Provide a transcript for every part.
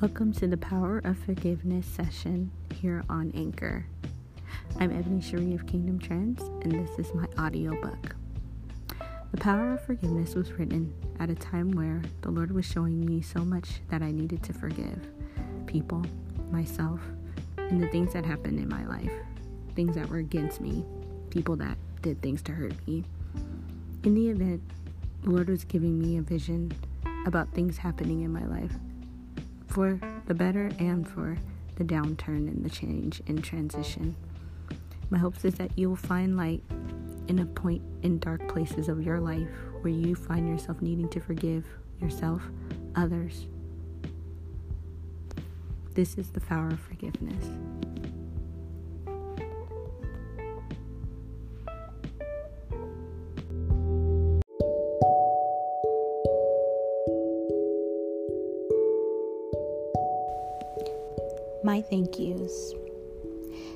Welcome to the Power of Forgiveness session here on Anchor. I'm Ebony Cherie of Kingdom Trends, and this is my audiobook. The Power of Forgiveness was written at a time where the Lord was showing me so much that I needed to forgive people, myself, and the things that happened in my life, things that were against me, people that did things to hurt me. In the event, the Lord was giving me a vision about things happening in my life for the better and for the downturn and the change and transition. My hopes is that you will find light in a point in dark places of your life where you find yourself needing to forgive yourself, others. This is the power of forgiveness. My thank yous.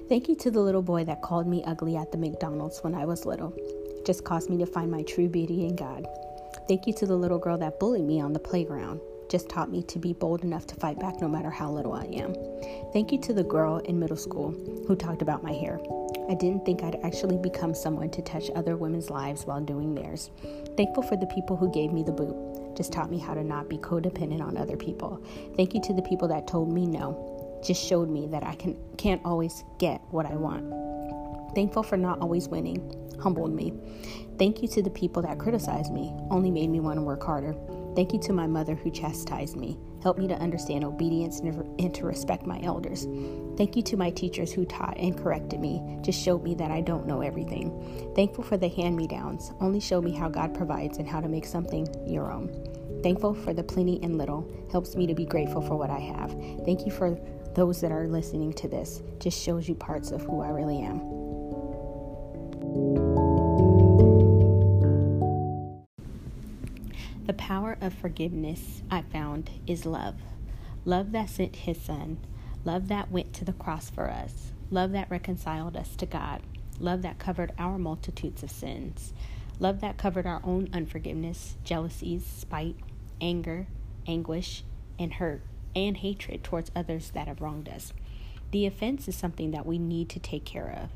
Thank you to the little boy that called me ugly at the McDonald's when I was little. It just caused me to find my true beauty in God. Thank you to the little girl that bullied me on the playground. Just taught me to be bold enough to fight back no matter how little I am. Thank you to the girl in middle school who talked about my hair. I didn't think I'd actually become someone to touch other women's lives while doing theirs. Thankful for the people who gave me the boot. Just taught me how to not be codependent on other people. Thank you to the people that told me no just showed me that I can can't always get what I want. Thankful for not always winning, humbled me. Thank you to the people that criticized me, only made me want to work harder. Thank you to my mother who chastised me, helped me to understand obedience and to respect my elders. Thank you to my teachers who taught and corrected me, just showed me that I don't know everything. Thankful for the hand me downs, only showed me how God provides and how to make something your own. Thankful for the plenty and little, helps me to be grateful for what I have. Thank you for those that are listening to this. Just shows you parts of who I really am. The power of forgiveness I found is love. Love that sent his son. Love that went to the cross for us. Love that reconciled us to God. Love that covered our multitudes of sins. Love that covered our own unforgiveness, jealousies, spite, anger, anguish, and hurt and hatred towards others that have wronged us. The offense is something that we need to take care of.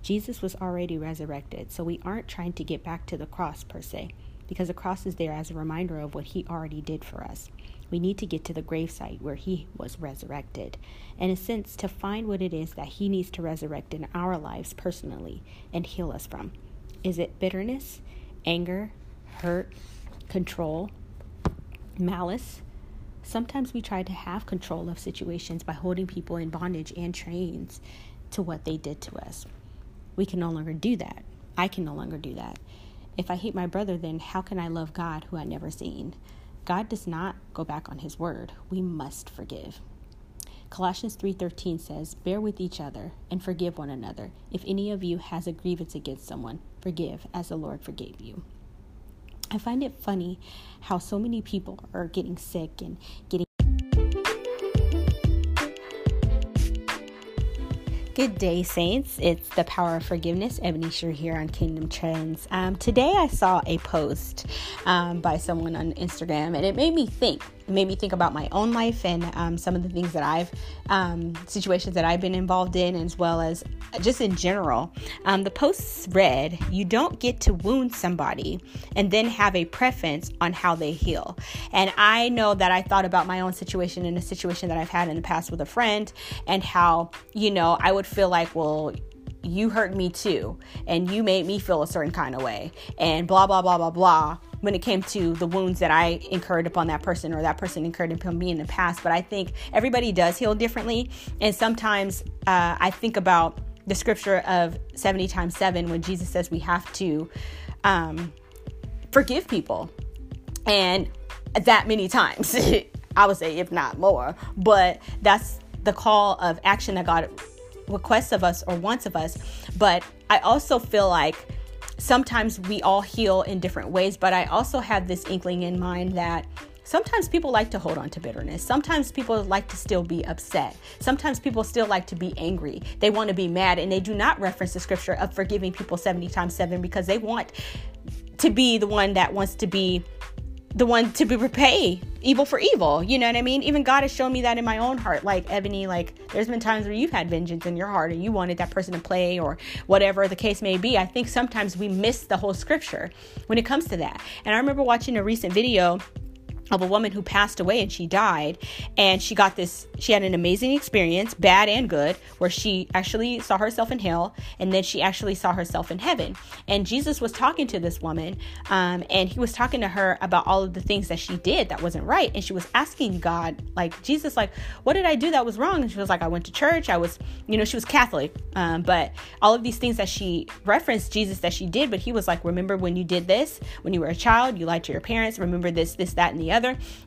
Jesus was already resurrected, so we aren't trying to get back to the cross per se, because the cross is there as a reminder of what he already did for us. We need to get to the gravesite where he was resurrected, in a sense, to find what it is that he needs to resurrect in our lives personally and heal us from. Is it bitterness, anger, hurt, control, malice? Sometimes we try to have control of situations by holding people in bondage and chains to what they did to us. We can no longer do that. I can no longer do that. If I hate my brother, then how can I love God who I never seen? God does not go back on his word. We must forgive. Colossians 3:13 says, "Bear with each other and forgive one another. If any of you has a grievance against someone, forgive as the Lord forgave you." I find it funny how so many people are getting sick and getting. Good day, Saints. It's the power of forgiveness. Ebony here on Kingdom Trends. Um, today I saw a post um, by someone on Instagram and it made me think made me think about my own life and um, some of the things that I've, um, situations that I've been involved in, as well as just in general. Um, the post read, You don't get to wound somebody and then have a preference on how they heal. And I know that I thought about my own situation and a situation that I've had in the past with a friend and how, you know, I would feel like, well, you hurt me too, and you made me feel a certain kind of way, and blah, blah, blah, blah, blah, when it came to the wounds that I incurred upon that person or that person incurred upon me in the past. But I think everybody does heal differently, and sometimes uh, I think about the scripture of 70 times 7 when Jesus says we have to um, forgive people, and that many times. I would say, if not more, but that's the call of action that God requests of us or wants of us. But I also feel like sometimes we all heal in different ways, but I also have this inkling in mind that sometimes people like to hold on to bitterness. Sometimes people like to still be upset. Sometimes people still like to be angry. They want to be mad and they do not reference the scripture of forgiving people 70 times 7 because they want to be the one that wants to be the one to be repay evil for evil. You know what I mean? Even God has shown me that in my own heart. Like Ebony, like there's been times where you've had vengeance in your heart and you wanted that person to play or whatever the case may be. I think sometimes we miss the whole scripture when it comes to that. And I remember watching a recent video of a woman who passed away and she died. And she got this she had an amazing experience bad and good where she actually saw herself in hell and then she actually saw herself in heaven. And jesus was talking to this woman um, and he was talking to her about all of the things that she did that wasn't right. And she was asking god like jesus like what did i do that was wrong? And she was like i went to church. I was you know she was catholic. Um, but all of these things that she referenced jesus that she did but he was like remember when you did this? When you were a child you lied to your parents. Remember this this that and the other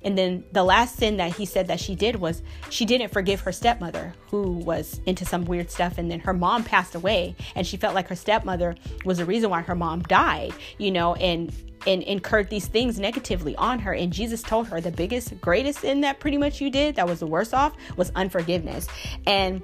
and then the last sin that he said that she did was she didn't forgive her stepmother, who was into some weird stuff. And then her mom passed away, and she felt like her stepmother was the reason why her mom died, you know, and and incurred these things negatively on her. And Jesus told her the biggest, greatest sin that pretty much you did that was the worst off was unforgiveness. And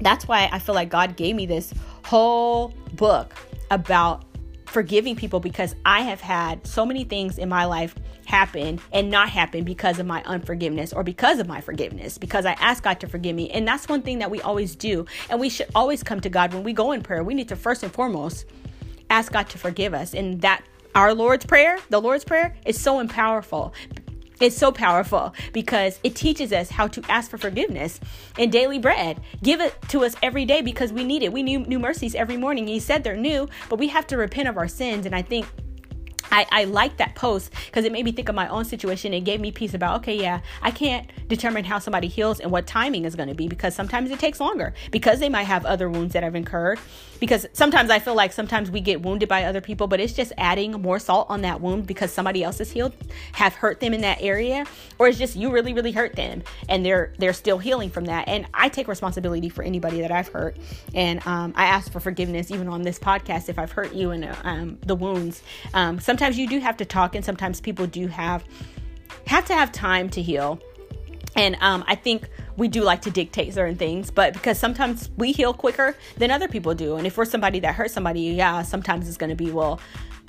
that's why I feel like God gave me this whole book about forgiving people because I have had so many things in my life happen and not happen because of my unforgiveness or because of my forgiveness, because I ask God to forgive me. And that's one thing that we always do. And we should always come to God when we go in prayer. We need to first and foremost ask God to forgive us. And that our Lord's Prayer, the Lord's Prayer, is so powerful it's so powerful because it teaches us how to ask for forgiveness and daily bread. Give it to us every day because we need it. We need new mercies every morning. He said they're new, but we have to repent of our sins. And I think I, I like that post because it made me think of my own situation. It gave me peace about, okay, yeah, I can't determine how somebody heals and what timing is going to be because sometimes it takes longer because they might have other wounds that I've incurred. Because sometimes I feel like sometimes we get wounded by other people, but it's just adding more salt on that wound because somebody else is healed, have hurt them in that area, or it's just you really, really hurt them and they're they're still healing from that. And I take responsibility for anybody that I've hurt, and um, I ask for forgiveness even on this podcast if I've hurt you and um, the wounds. Um, sometimes sometimes you do have to talk and sometimes people do have have to have time to heal and um, i think we do like to dictate certain things but because sometimes we heal quicker than other people do and if we're somebody that hurt somebody yeah sometimes it's going to be well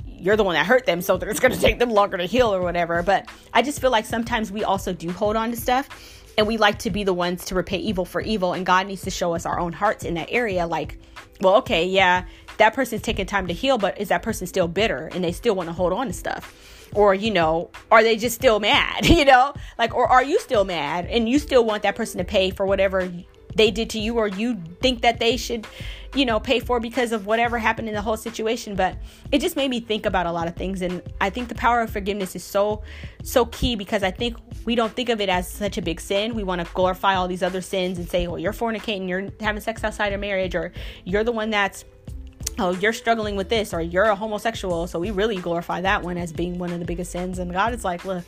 you're the one that hurt them so it's going to take them longer to heal or whatever but i just feel like sometimes we also do hold on to stuff and we like to be the ones to repay evil for evil and god needs to show us our own hearts in that area like well okay yeah that person's taking time to heal, but is that person still bitter and they still want to hold on to stuff? Or, you know, are they just still mad? You know, like, or are you still mad and you still want that person to pay for whatever they did to you or you think that they should, you know, pay for because of whatever happened in the whole situation. But it just made me think about a lot of things. And I think the power of forgiveness is so, so key because I think we don't think of it as such a big sin. We want to glorify all these other sins and say, well, you're fornicating, you're having sex outside of marriage, or you're the one that's oh, you're struggling with this, or you're a homosexual. So we really glorify that one as being one of the biggest sins. And God is like, look,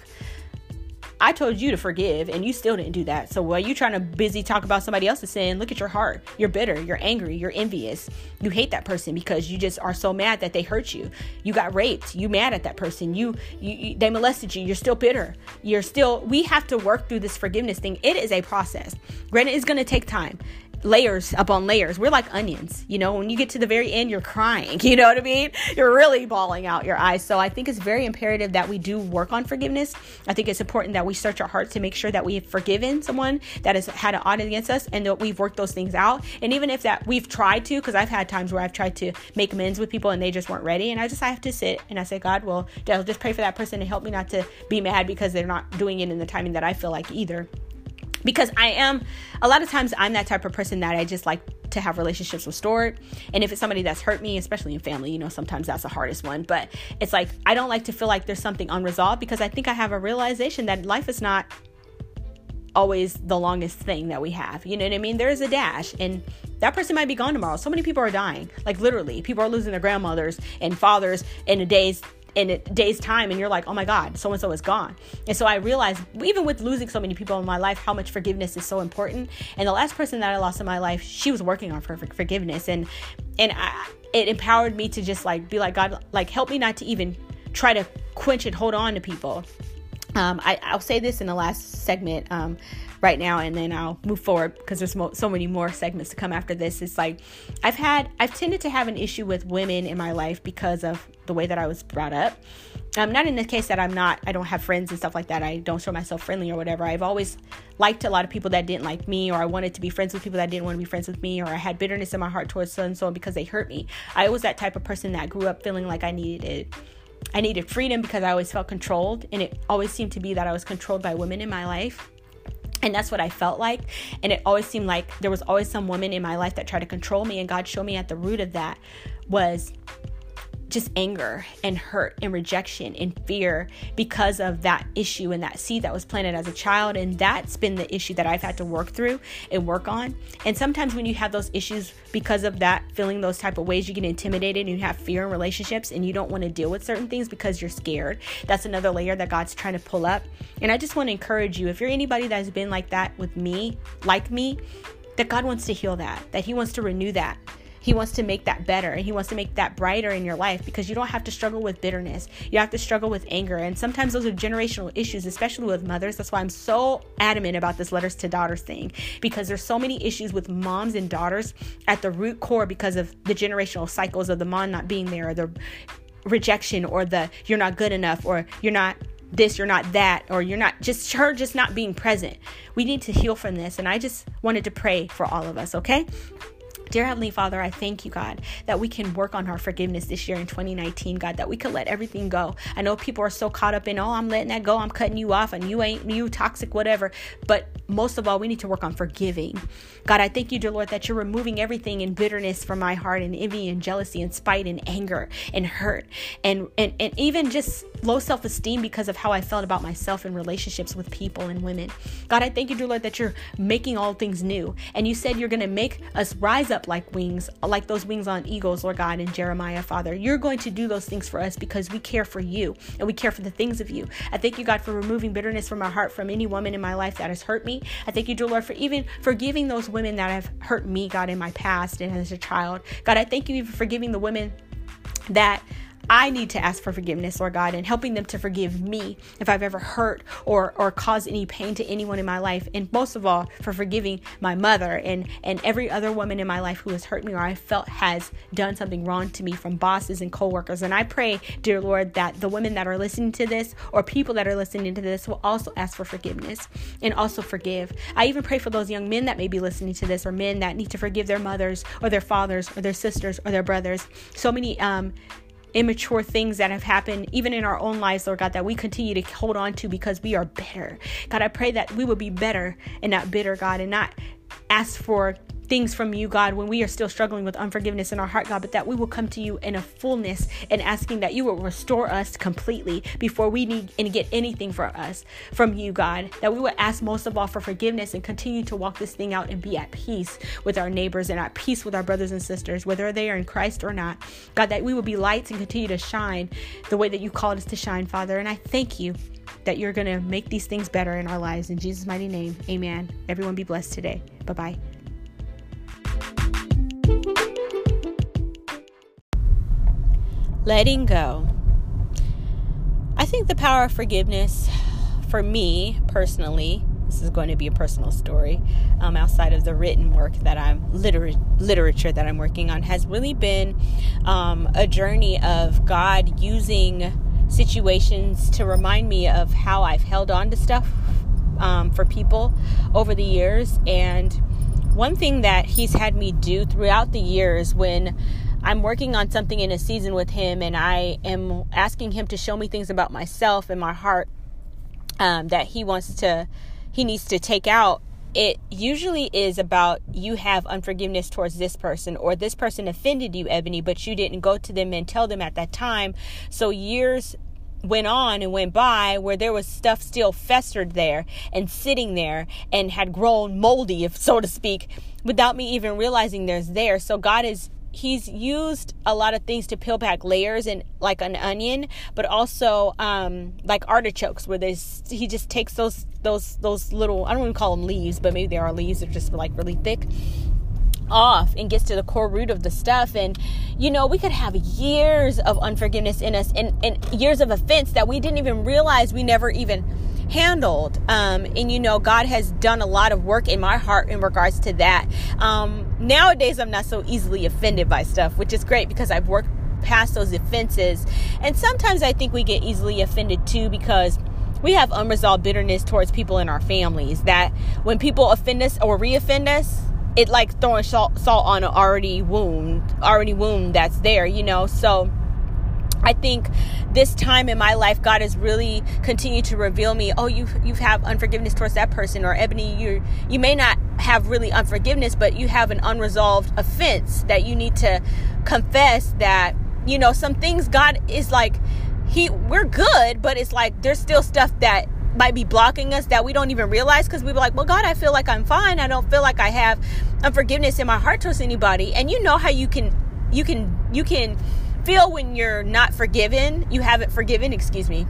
I told you to forgive and you still didn't do that. So while you trying to busy talk about somebody else's sin, look at your heart. You're bitter, you're angry, you're envious. You hate that person because you just are so mad that they hurt you. You got raped. You mad at that person. You, you, you they molested you. You're still bitter. You're still we have to work through this forgiveness thing. It is a process. Granted, it's going to take time layers upon layers. We're like onions, you know, when you get to the very end, you're crying, you know what I mean? You're really bawling out your eyes. So I think it's very imperative that we do work on forgiveness. I think it's important that we search our hearts to make sure that we have forgiven someone that has had an audit against us and that we've worked those things out. And even if that we've tried to, because I've had times where I've tried to make amends with people and they just weren't ready. And I just I have to sit and I say, God, well, just pray for that person and help me not to be mad because they're not doing it in the timing that I feel like either because I am a lot of times I'm that type of person that I just like to have relationships restored. And if it's somebody that's hurt me, especially in family, you know, sometimes that's the hardest one. But it's like I don't like to feel like there's something unresolved because I think I have a realization that life is not always the longest thing that we have. You know what I mean? There is a dash and that person might be gone tomorrow. So many people are dying. Like literally, people are losing their grandmothers and fathers in a day's in a day's time and you're like, oh my God, so and so is gone. And so I realized, even with losing so many people in my life, how much forgiveness is so important. And the last person that I lost in my life, she was working on for forgiveness. And and I, it empowered me to just like be like, God, like help me not to even try to quench and hold on to people. Um, I, I'll say this in the last segment. Um, right now and then I'll move forward because there's mo- so many more segments to come after this. It's like I've had I've tended to have an issue with women in my life because of the way that I was brought up. um, not in the case that I'm not, I don't have friends and stuff like that. I don't show myself friendly or whatever. I've always liked a lot of people that didn't like me, or I wanted to be friends with people that didn't want to be friends with me, or I had bitterness in my heart towards so and so because they hurt me. I was that type of person that grew up feeling like I needed it. I needed freedom because I always felt controlled, and it always seemed to be that I was controlled by women in my life. And that's what I felt like. And it always seemed like there was always some woman in my life that tried to control me. And God showed me at the root of that was just anger and hurt and rejection and fear because of that issue and that seed that was planted as a child. And that's been the issue that I've had to work through and work on. And sometimes when you have those issues because of that, feeling those type of ways, you get intimidated and you have fear in relationships and you don't want to deal with certain things because you're scared. That's another layer that God's trying to pull up. And I just want to encourage you if you're anybody that's been like that with me, like me, that God wants to heal that, that He wants to renew that he wants to make that better and He wants to make that brighter in your life because you don't have to struggle with bitterness. You have to struggle with anger. And sometimes those are generational issues, especially with mothers. That's why I'm so adamant about this letters to daughters thing because there's so many issues with moms and daughters at the root core because of the generational cycles of the mom not being there or the rejection or the you're not good enough or you're not this, you're not that, or you're not just her just not being present. We need to heal from this. And I just wanted to pray for all of us, okay? Dear Heavenly Father, I thank you, God, that we can work on our forgiveness this year in 2019, God, that we could let everything go. I know people are so caught up in, oh, I'm letting that go, I'm cutting you off, and you ain't you toxic, whatever. But most of all, we need to work on forgiving. God, I thank you, dear Lord, that you're removing everything in bitterness from my heart and envy and jealousy and spite and anger and hurt and and, and even just low self-esteem because of how I felt about myself in relationships with people and women. God, I thank you, dear Lord, that you're making all things new. And you said you're gonna make us rise up like wings, like those wings on eagles, Lord God, in Jeremiah, Father. You're going to do those things for us because we care for you and we care for the things of you. I thank you, God, for removing bitterness from my heart from any woman in my life that has hurt me. I thank you, dear Lord, for even forgiving those women that have hurt me, God, in my past and as a child. God, I thank you even for forgiving the women that I need to ask for forgiveness, Lord God, and helping them to forgive me if I've ever hurt or or caused any pain to anyone in my life, and most of all for forgiving my mother and and every other woman in my life who has hurt me or I felt has done something wrong to me from bosses and coworkers. And I pray, dear Lord, that the women that are listening to this or people that are listening to this will also ask for forgiveness and also forgive. I even pray for those young men that may be listening to this or men that need to forgive their mothers or their fathers or their sisters or their brothers. So many um immature things that have happened, even in our own lives, Lord God, that we continue to hold on to because we are better. God, I pray that we will be better and not bitter, God, and not ask for things from you, God, when we are still struggling with unforgiveness in our heart, God, but that we will come to you in a fullness and asking that you will restore us completely before we need and get anything for us from you, God. That we will ask most of all for forgiveness and continue to walk this thing out and be at peace with our neighbors and at peace with our brothers and sisters, whether they are in Christ or not. God, that we will be lights and continue to shine the way that you called us to shine, Father. And I thank you that you're going to make these things better in our lives. In Jesus' mighty name, amen. Everyone be blessed today. Bye bye. Letting go. I think the power of forgiveness, for me personally, this is going to be a personal story um, outside of the written work that I'm liter- literature that I'm working on, has really been um, a journey of God using situations to remind me of how I've held on to stuff um, for people over the years. And one thing that He's had me do throughout the years when I'm working on something in a season with him and I am asking him to show me things about myself and my heart um, that he wants to, he needs to take out. It usually is about you have unforgiveness towards this person or this person offended you, Ebony, but you didn't go to them and tell them at that time. So years went on and went by where there was stuff still festered there and sitting there and had grown moldy, if so to speak, without me even realizing there's there. So God is he's used a lot of things to peel back layers and like an onion but also um like artichokes where there's he just takes those those those little i don't even call them leaves but maybe they are leaves they're just like really thick off and gets to the core root of the stuff and you know we could have years of unforgiveness in us and, and years of offense that we didn't even realize we never even handled. Um, and you know, God has done a lot of work in my heart in regards to that. Um, nowadays, I'm not so easily offended by stuff, which is great because I've worked past those offenses. And sometimes I think we get easily offended too because we have unresolved bitterness towards people in our families that when people offend us or reoffend us, it like throwing salt, salt on an already wound, already wound that's there, you know. So I think this time in my life, God has really continued to reveal me. Oh, you you have unforgiveness towards that person, or Ebony, you you may not have really unforgiveness, but you have an unresolved offense that you need to confess. That you know some things God is like he we're good, but it's like there's still stuff that might be blocking us that we don't even realize because we were like, well, God, I feel like I'm fine. I don't feel like I have unforgiveness in my heart towards anybody. And you know how you can, you can, you can feel when you're not forgiven, you haven't forgiven, excuse me,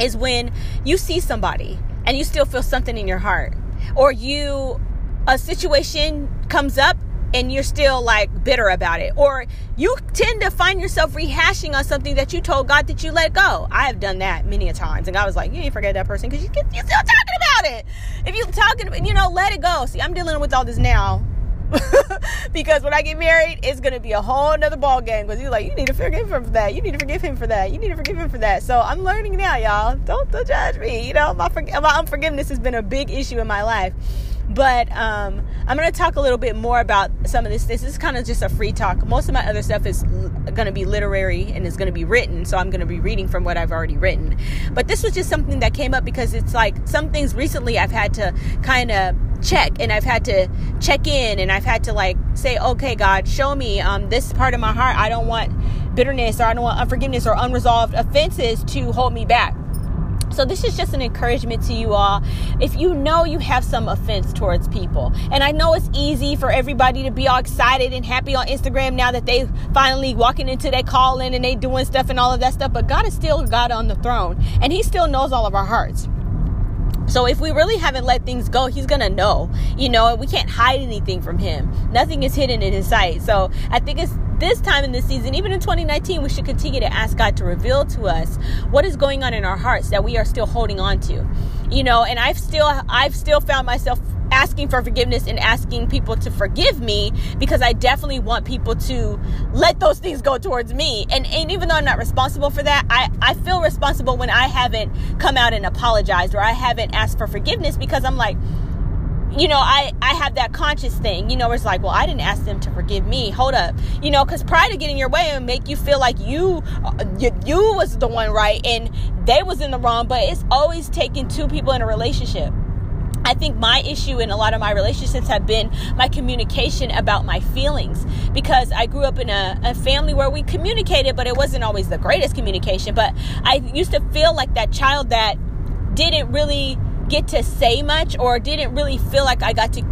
is when you see somebody and you still feel something in your heart, or you, a situation comes up and you're still like bitter about it or you tend to find yourself rehashing on something that you told God that you let go. I have done that many a times and God was like, you ain't forget that person because you, you're still talking about it. If you're talking, you know, let it go. See, I'm dealing with all this now because when I get married, it's gonna be a whole nother ball game. Because you're like, you need to forgive him for that. You need to forgive him for that. You need to forgive him for that. So I'm learning now, y'all. Don't, don't judge me. You know, my my unforgiveness has been a big issue in my life. But um, I'm going to talk a little bit more about some of this. This is kind of just a free talk. Most of my other stuff is going to be literary and is going to be written. So I'm going to be reading from what I've already written. But this was just something that came up because it's like some things recently I've had to kind of check and I've had to check in and I've had to like say, okay, God, show me um, this part of my heart. I don't want bitterness or I don't want unforgiveness or unresolved offenses to hold me back. So, this is just an encouragement to you all. If you know you have some offense towards people, and I know it's easy for everybody to be all excited and happy on Instagram now that they finally walking into their calling and they doing stuff and all of that stuff, but God is still God on the throne, and He still knows all of our hearts. So if we really haven't let things go, he's gonna know. You know, we can't hide anything from him. Nothing is hidden in his sight. So I think it's this time in this season, even in 2019, we should continue to ask God to reveal to us what is going on in our hearts that we are still holding on to. You know, and I've still I've still found myself asking for forgiveness and asking people to forgive me because I definitely want people to let those things go towards me. And, and even though I'm not responsible for that, I, I feel responsible when I haven't come out and apologized or I haven't asked for forgiveness because I'm like, you know, I, I have that conscious thing, you know, it's like, well, I didn't ask them to forgive me. Hold up. You know, because pride to get in your way and make you feel like you, uh, you, you was the one right and they was in the wrong. But it's always taking two people in a relationship. I think my issue in a lot of my relationships have been my communication about my feelings because I grew up in a, a, family where we communicated, but it wasn't always the greatest communication. But I used to feel like that child that didn't really get to say much or didn't really feel like I got to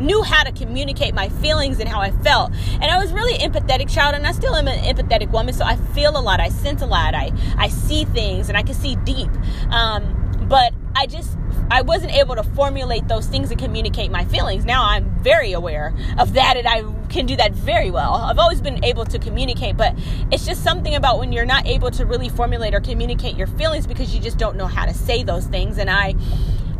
knew how to communicate my feelings and how I felt. And I was really empathetic child and I still am an empathetic woman. So I feel a lot. I sense a lot. I, I see things and I can see deep. Um, but I just I wasn't able to formulate those things and communicate my feelings. Now I'm very aware of that and I can do that very well. I've always been able to communicate, but it's just something about when you're not able to really formulate or communicate your feelings because you just don't know how to say those things. And I,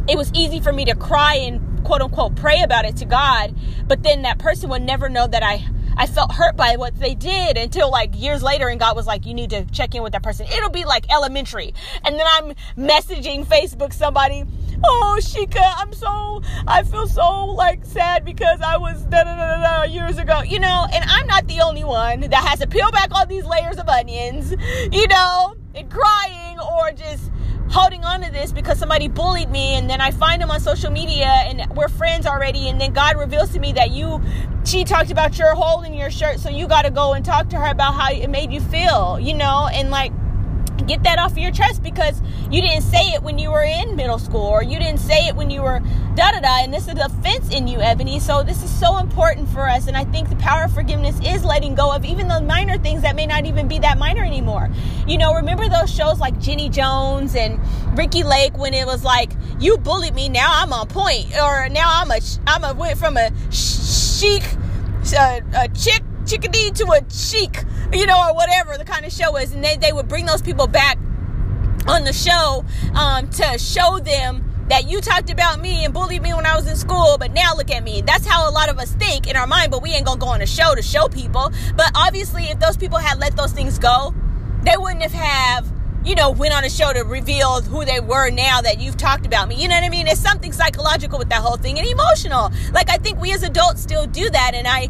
it was easy for me to cry and quote unquote pray about it to God, but then that person would never know that I I felt hurt by what they did until like years later, and God was like, "You need to check in with that person." It'll be like elementary, and then I'm messaging Facebook somebody. Oh, Shika, I'm so I feel so like sad because I was da da da da years ago, you know. And I'm not the only one that has to peel back all these layers of onions, you know, and crying or just holding on to this because somebody bullied me and then I find them on social media and we're friends already and then God reveals to me that you she talked about your hole in your shirt so you got to go and talk to her about how it made you feel, you know, and like get that off of your chest because you didn't say it when you were in middle school or you didn't say it when you were da da da and this is a offense in you ebony. So this is so important for us and i think the power of forgiveness is letting go of even the minor things that may not even be that minor anymore. You know remember those shows like jenny jones and Ricki Lake when it was like you bullied me now i'm on point or now i'm a i'm a went from a chic a, a chick chickadee to a cheek, you know, or whatever the kind of show is. And they, they would bring those people back on the show um, to show them that you talked about me and bullied me when I was in school, but now look at me. That's how a lot of us think in our mind, but we ain't gonna go on a show to show people. But obviously, if those people had let those things go, they wouldn't have have you know went on a show to reveal who they were now that you've talked about me you know what i mean it's something psychological with that whole thing and emotional like i think we as adults still do that and i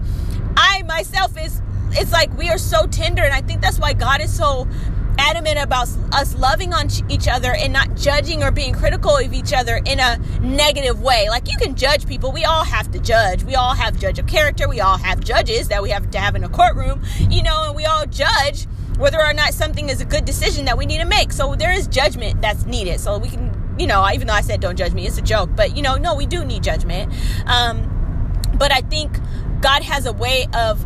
i myself is it's like we are so tender and i think that's why god is so adamant about us loving on each other and not judging or being critical of each other in a negative way. Like you can judge people. We all have to judge. We all have judge of character. We all have judges that we have to have in a courtroom, you know, and we all judge whether or not something is a good decision that we need to make. So there is judgment that's needed. So we can, you know, even though I said don't judge me, it's a joke, but you know, no, we do need judgment. Um, but I think God has a way of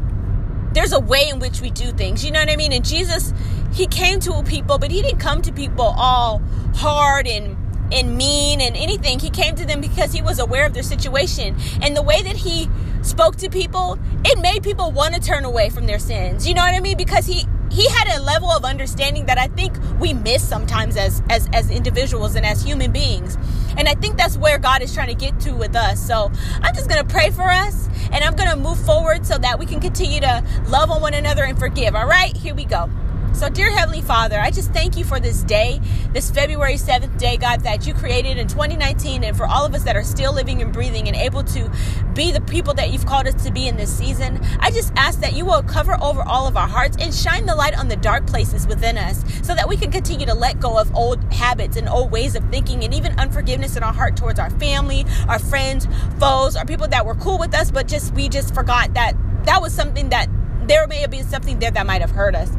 there's a way in which we do things. You know what I mean? And Jesus, he came to people, but he didn't come to people all hard and and mean and anything. He came to them because he was aware of their situation. And the way that he spoke to people, it made people want to turn away from their sins. You know what I mean? Because he he had a level of understanding that I think we miss sometimes as as as individuals and as human beings. And I think that's where God is trying to get to with us. So I'm just to pray for us and I'm to move forward so that we can continue to love on one another and forgive. All right? Here we go. So, dear Heavenly Father, I just thank you for this day, this February 7th day, God, that you created in 2019, and for all of us that are still living and breathing and able to be the people that you've called us to be in this season. I just ask that you will cover over all of our hearts and shine the light on the dark places within us so that we can continue to let go of old habits and old ways of thinking and even unforgiveness in our heart towards our family, our friends, foes, or people that were cool with us, but just we just forgot that that was something that there may have been something there that might have hurt us.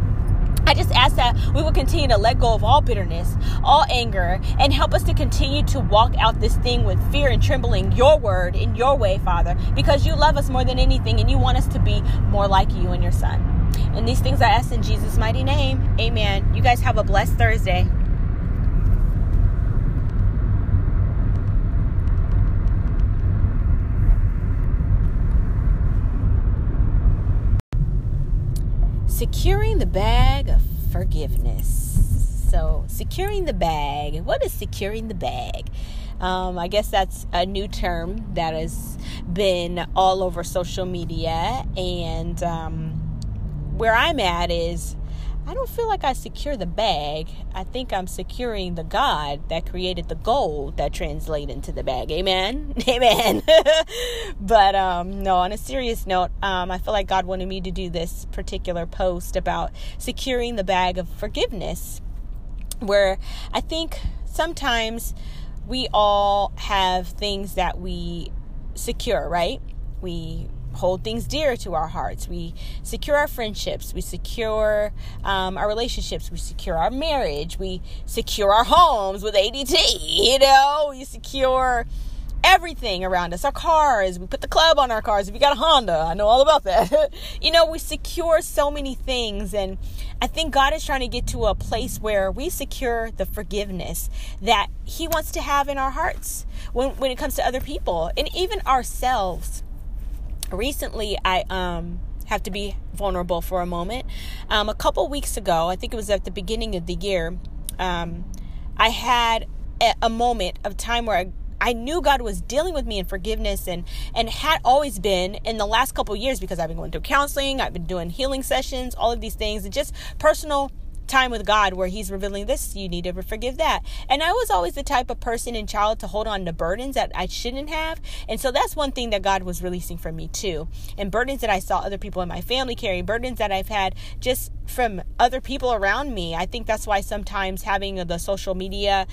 I just ask that we will continue to let go of all bitterness, all anger, and help us to continue to walk out this thing with fear and trembling, your word in your way, Father, because you love us more than anything and you want us to be more like you and your Son. And these things I ask in Jesus' mighty name. Amen. You guys have a blessed Thursday. Securing the bag of forgiveness. So, securing the bag. What is securing the bag? Um, I guess that's a new term that has been all over social media. And um, where I'm at is I don't feel like I secure the bag. I think I'm securing the God that created the gold that translate into the bag. Amen. Amen. but um, no, on a serious note, um, I feel like God wanted me to do this particular post about securing the bag of forgiveness, where I think sometimes we all have things that we secure, right? We hold things dear to our hearts. We secure our friendships. We secure um, our relationships. We secure our marriage. We secure our homes with ADT. You know, we secure everything around us our cars we put the club on our cars if you got a honda i know all about that you know we secure so many things and i think god is trying to get to a place where we secure the forgiveness that he wants to have in our hearts when, when it comes to other people and even ourselves recently I um have to be vulnerable for a moment. Um, a couple weeks ago, I think it was at the beginning of the year, um, I had a, a, moment of time where I, I, knew God was dealing with me in forgiveness and and had always been in the last couple years because I've been going through counseling, I've been doing healing sessions, all of these things, and just personal time with God where He's revealing this, you need to forgive that. And I was always the type of person and child to hold on to burdens that I shouldn't have. And so that's one thing that God was releasing from me too. And burdens that I saw other people in my family carry, burdens that I've had just from other people around me. I think that's why sometimes having the social media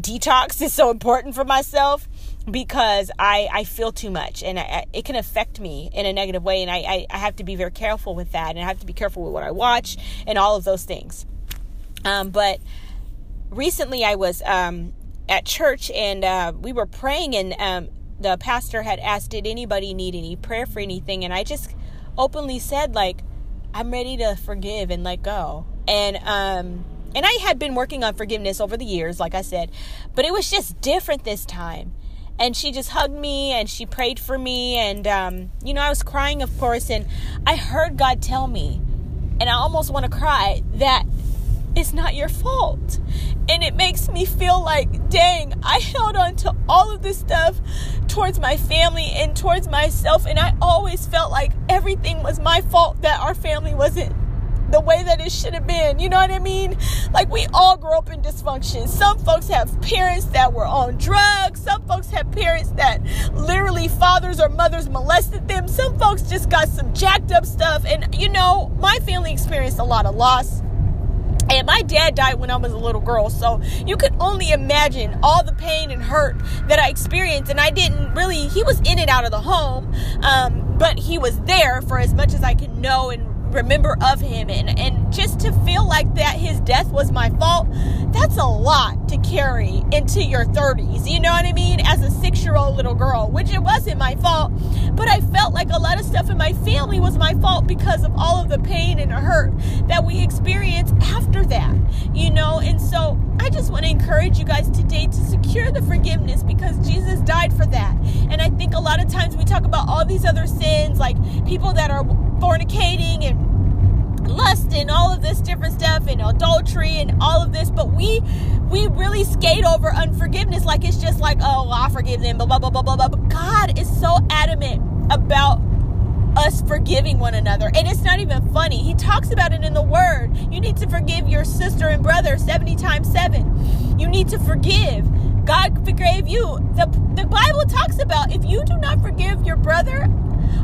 detox is so important for myself because I, I feel too much and I, it can affect me in a negative way. And I, I, I have to be very careful with that. And I have to be careful with what I watch and all of those things. Um, but recently I was um, at church and uh, we were praying, and um, the pastor had asked, Did anybody need any prayer for anything? And I just openly said, like, I'm ready to forgive and let go. And, um, and I had been working on forgiveness over the years, like I said, but it was just different this time. And she just hugged me and she prayed for me. And, um, you know, I was crying, of course. And I heard God tell me, and I almost want to cry, that it's not your fault. And it makes me feel like, dang, I held on to all of this stuff towards my family and towards myself. And I always felt like everything was my fault that our family wasn't the way that it should have been. You know what I mean? Like we all grew up in dysfunction. Some folks have parents that were on drugs. Some folks have parents that literally fathers or mothers molested them. Some folks just got some jacked up stuff. And you know, my family experienced a lot of loss. And my dad died when I was a little girl, so you could only imagine all the pain and hurt that I experienced. And I didn't really, he was in and out of the home, um, but he was there for as much as I could know and remember of him and and just to feel like that his death was my fault that's a lot to carry into your 30s you know what i mean? As a 6-year-old little girl which it wasn't my fault but i felt like a lot of stuff in my family was my fault because of all of the pain and hurt that we experienced after that you know? And so i just want to encourage you guys today to secure the forgiveness because jesus died for that. And i think a lot of times we talk about all these other sins like people that are fornicating and lust and all of this different stuff and adultery and all of this but we we really skate over unforgiveness like it's just like oh i forgive them blah blah blah blah blah but god is so adamant about us forgiving one another and it's not even funny. He talks about it in the word. You need to forgive your sister and brother 70 times 7 you need to forgive. God forgave you. The, the bible talks about if you do not forgive your brother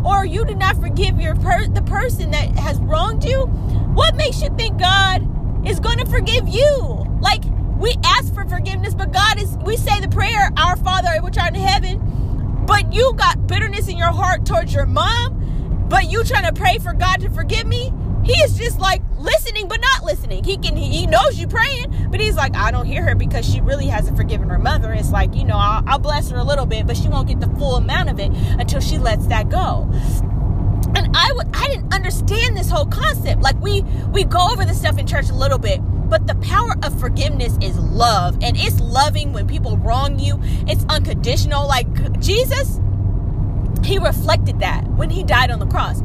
or you do not forgive your per- the person that has wronged you, what makes you think God is going to forgive you? Like we ask for forgiveness, but God is we say the prayer, "Our Father which art in heaven," but you got bitterness in your heart towards your mom, but you trying to pray for God to forgive me? He is just like listening but not listening. He can he knows you praying, but he's like, I don't hear her because she really hasn't forgiven her mother. It's like, you know, I'll, I'll bless her a little bit, but she won't get the full amount of it until she lets that go and I would I didn't understand this whole concept. Like we we go over this stuff in church a little bit, but the power of forgiveness is love, and it's loving when people wrong you. It's unconditional. Like Jesus, he reflected that when he died on the cross.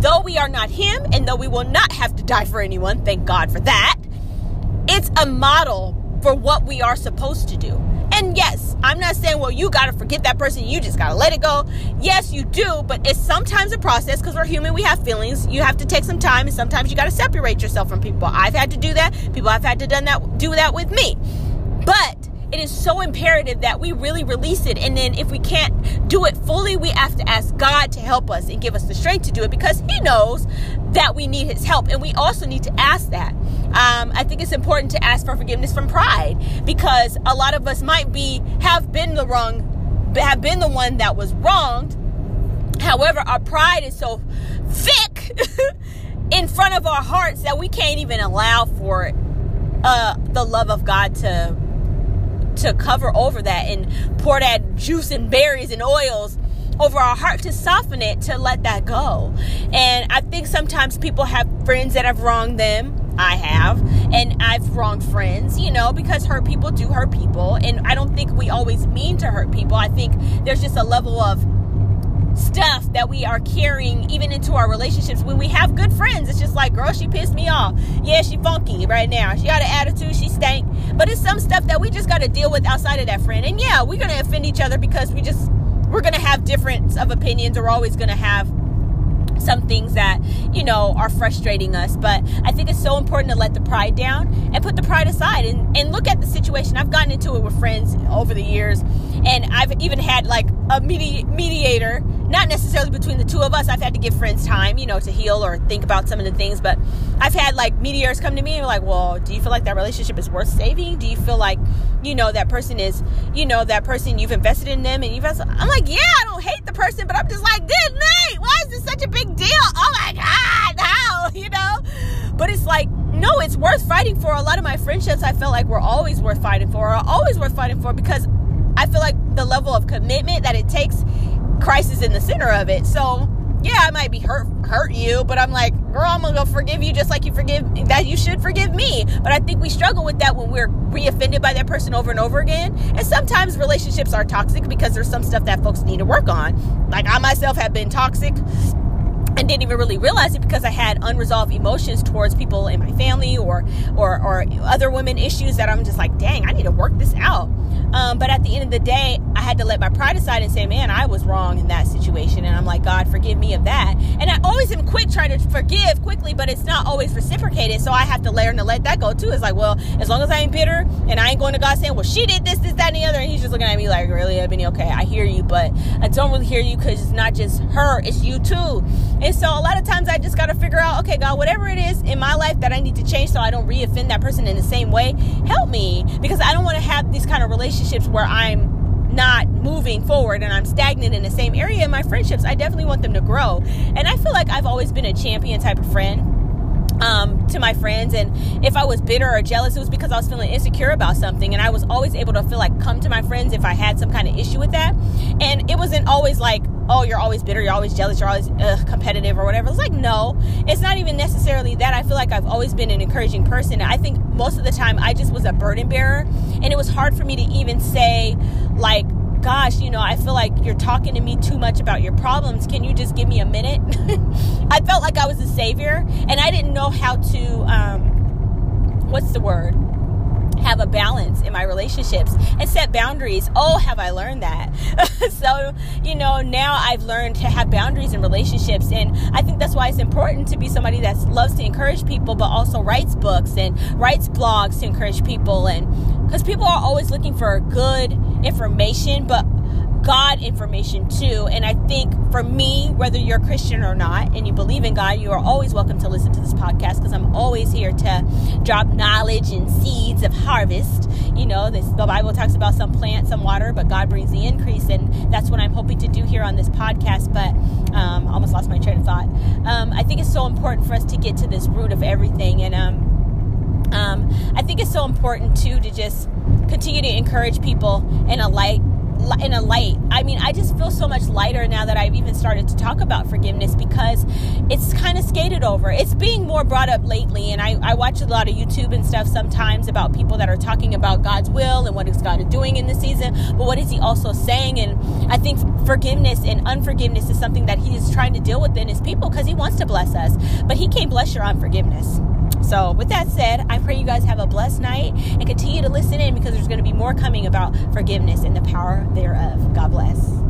Though we are not him, and though we will not have to die for anyone, thank God for that, it's a model for what we are supposed to do. And yes, I'm not saying, well, you got to forget that person, you just got to let it go. Yes, you do, but it's sometimes a process because we're human, we have feelings. You have to take some time, and sometimes you got to separate yourself from people. I've had to do that. People have had to done that, do that with me. But it is so imperative that we really release it. And then if we can't do it fully, we have to ask God to help us and give us the strength to do it because He knows that we need His help. And we also need to ask that. Um, I think it's important to ask for forgiveness from pride because a lot of us might be, have been the wrong, have been the one that was wronged. However, our pride is so thick in front of our hearts that we can't even allow for uh, the love of God to to cover over that and pour that juice and berries and oils over our heart to soften it to let that go. And I think sometimes people have friends that have wronged them. I have, and I've wronged friends, you know, because hurt people do hurt people. And I don't think we always mean to hurt people. I think there's just a level of stuff that we are carrying even into our relationships. When we have good friends it's just like girl she pissed me off. Yeah she funky right now. She got an attitude she stank. But it's some stuff that we just got to deal with outside of that friend. And yeah we're gonna offend each other because we just we're gonna have difference of opinions. We're always gonna have some things that you know are frustrating us. But i think it's so important to let the pride down and put the pride aside and, and look at the situation. I've gotten into it with friends over the years and i've even had like a medi- mediator not necessarily between the two of us. I've had to give friends time, you know, to heal or think about some of the things. But I've had like meteors come to me and be like, well, do you feel like that relationship is worth saving? Do you feel like, you know, that person is, you know, that person you've invested in them and you've. I'm like, yeah, I don't hate the person, but I'm just like, good night. Why is this such a big deal? Oh my God, how? You know? But it's like, no, it's worth fighting for. A lot of my friendships I felt like were always worth fighting for, are always worth fighting for because I feel like the level of commitment that it takes Christ is in the center of it. So yeah, I might be hurt hurt you, but I'm like, girl, I'm gonna go forgive you just like you forgive that you should forgive me. But I think we struggle with that when we're re-offended by that person over and over again. And sometimes relationships are toxic because there's some stuff that folks need to work on. Like I myself have been toxic and didn't even really realize it because I had unresolved emotions towards people in my family or or or other women issues that I'm just like, dang, I need to work this out. Um, but at the end of the day, I had to let my pride aside and say, man, I was wrong in that situation. And I'm like, God, forgive me of that. And I always am quick trying to forgive quickly, but it's not always reciprocated. So I have to learn to let that go too. It's like, well, as long as I ain't bitter and I ain't going to God saying, well, she did this, this, that, and the other. And he's just looking at me like, really, Ebony, okay, I hear you, but I don't really hear you because it's not just her, it's you too. And so a lot of times I just got to figure out, okay, God, whatever it is in my life that I need to change so I don't reoffend that person in the same way, help me because I don't want to have these kind of relationships where I'm not moving forward and I'm stagnant in the same area in my friendships. I definitely want them to grow. And I feel like I've always been a champion type of friend. Um, to my friends and if i was bitter or jealous it was because i was feeling insecure about something and i was always able to feel like come to my friends if i had some kind of issue with that and it wasn't always like oh, you're always bitter, you're always jealous, you're always competitive or whatever. It's like, no, it's not even necessarily that. I feel like I've always been an encouraging person. I think most of the time I just was a burden bearer. And it was hard for me to even say, like, gosh, you know, I feel like you're talking to me too much about your problems. Can you just give me a minute? I felt like I was a savior and I didn't know how to, um, what's the word? Have a balance in my relationships and set boundaries. Oh, have I learned that? so, you know, now I've learned to have boundaries in relationships. And I think that's why it's important to be somebody that loves to encourage people, but also writes books and writes blogs to encourage people. And because people are always looking for good information, but God information too. And I think for me, whether you're a Christian or not, and you believe in God, you are always welcome to listen to this podcast because I'm always here to drop knowledge and seeds of harvest. You know, this, the Bible talks about some plant, some water, but God brings the increase. And that's what I'm hoping to do here on this podcast. But um, almost lost my train of thought. Um, I think it's so important for us to get to this root of everything. And um, um, I think it's so important too to just continue to encourage people in a light in a light. I mean, I just feel so much lighter now that I've even started to talk about forgiveness because it's kind of skated over. It's being more brought up lately, and I, I watch a lot of YouTube and stuff sometimes about people that are talking about God's will and what is God doing in the season, but what is He also saying? And I think forgiveness and unforgiveness is something that He is trying to deal with in His people because He wants to bless us, but He can't bless your unforgiveness. So, with that said, I pray you guys have a blessed night and continue to listen in because there's going to be more coming about forgiveness and the power thereof. God bless.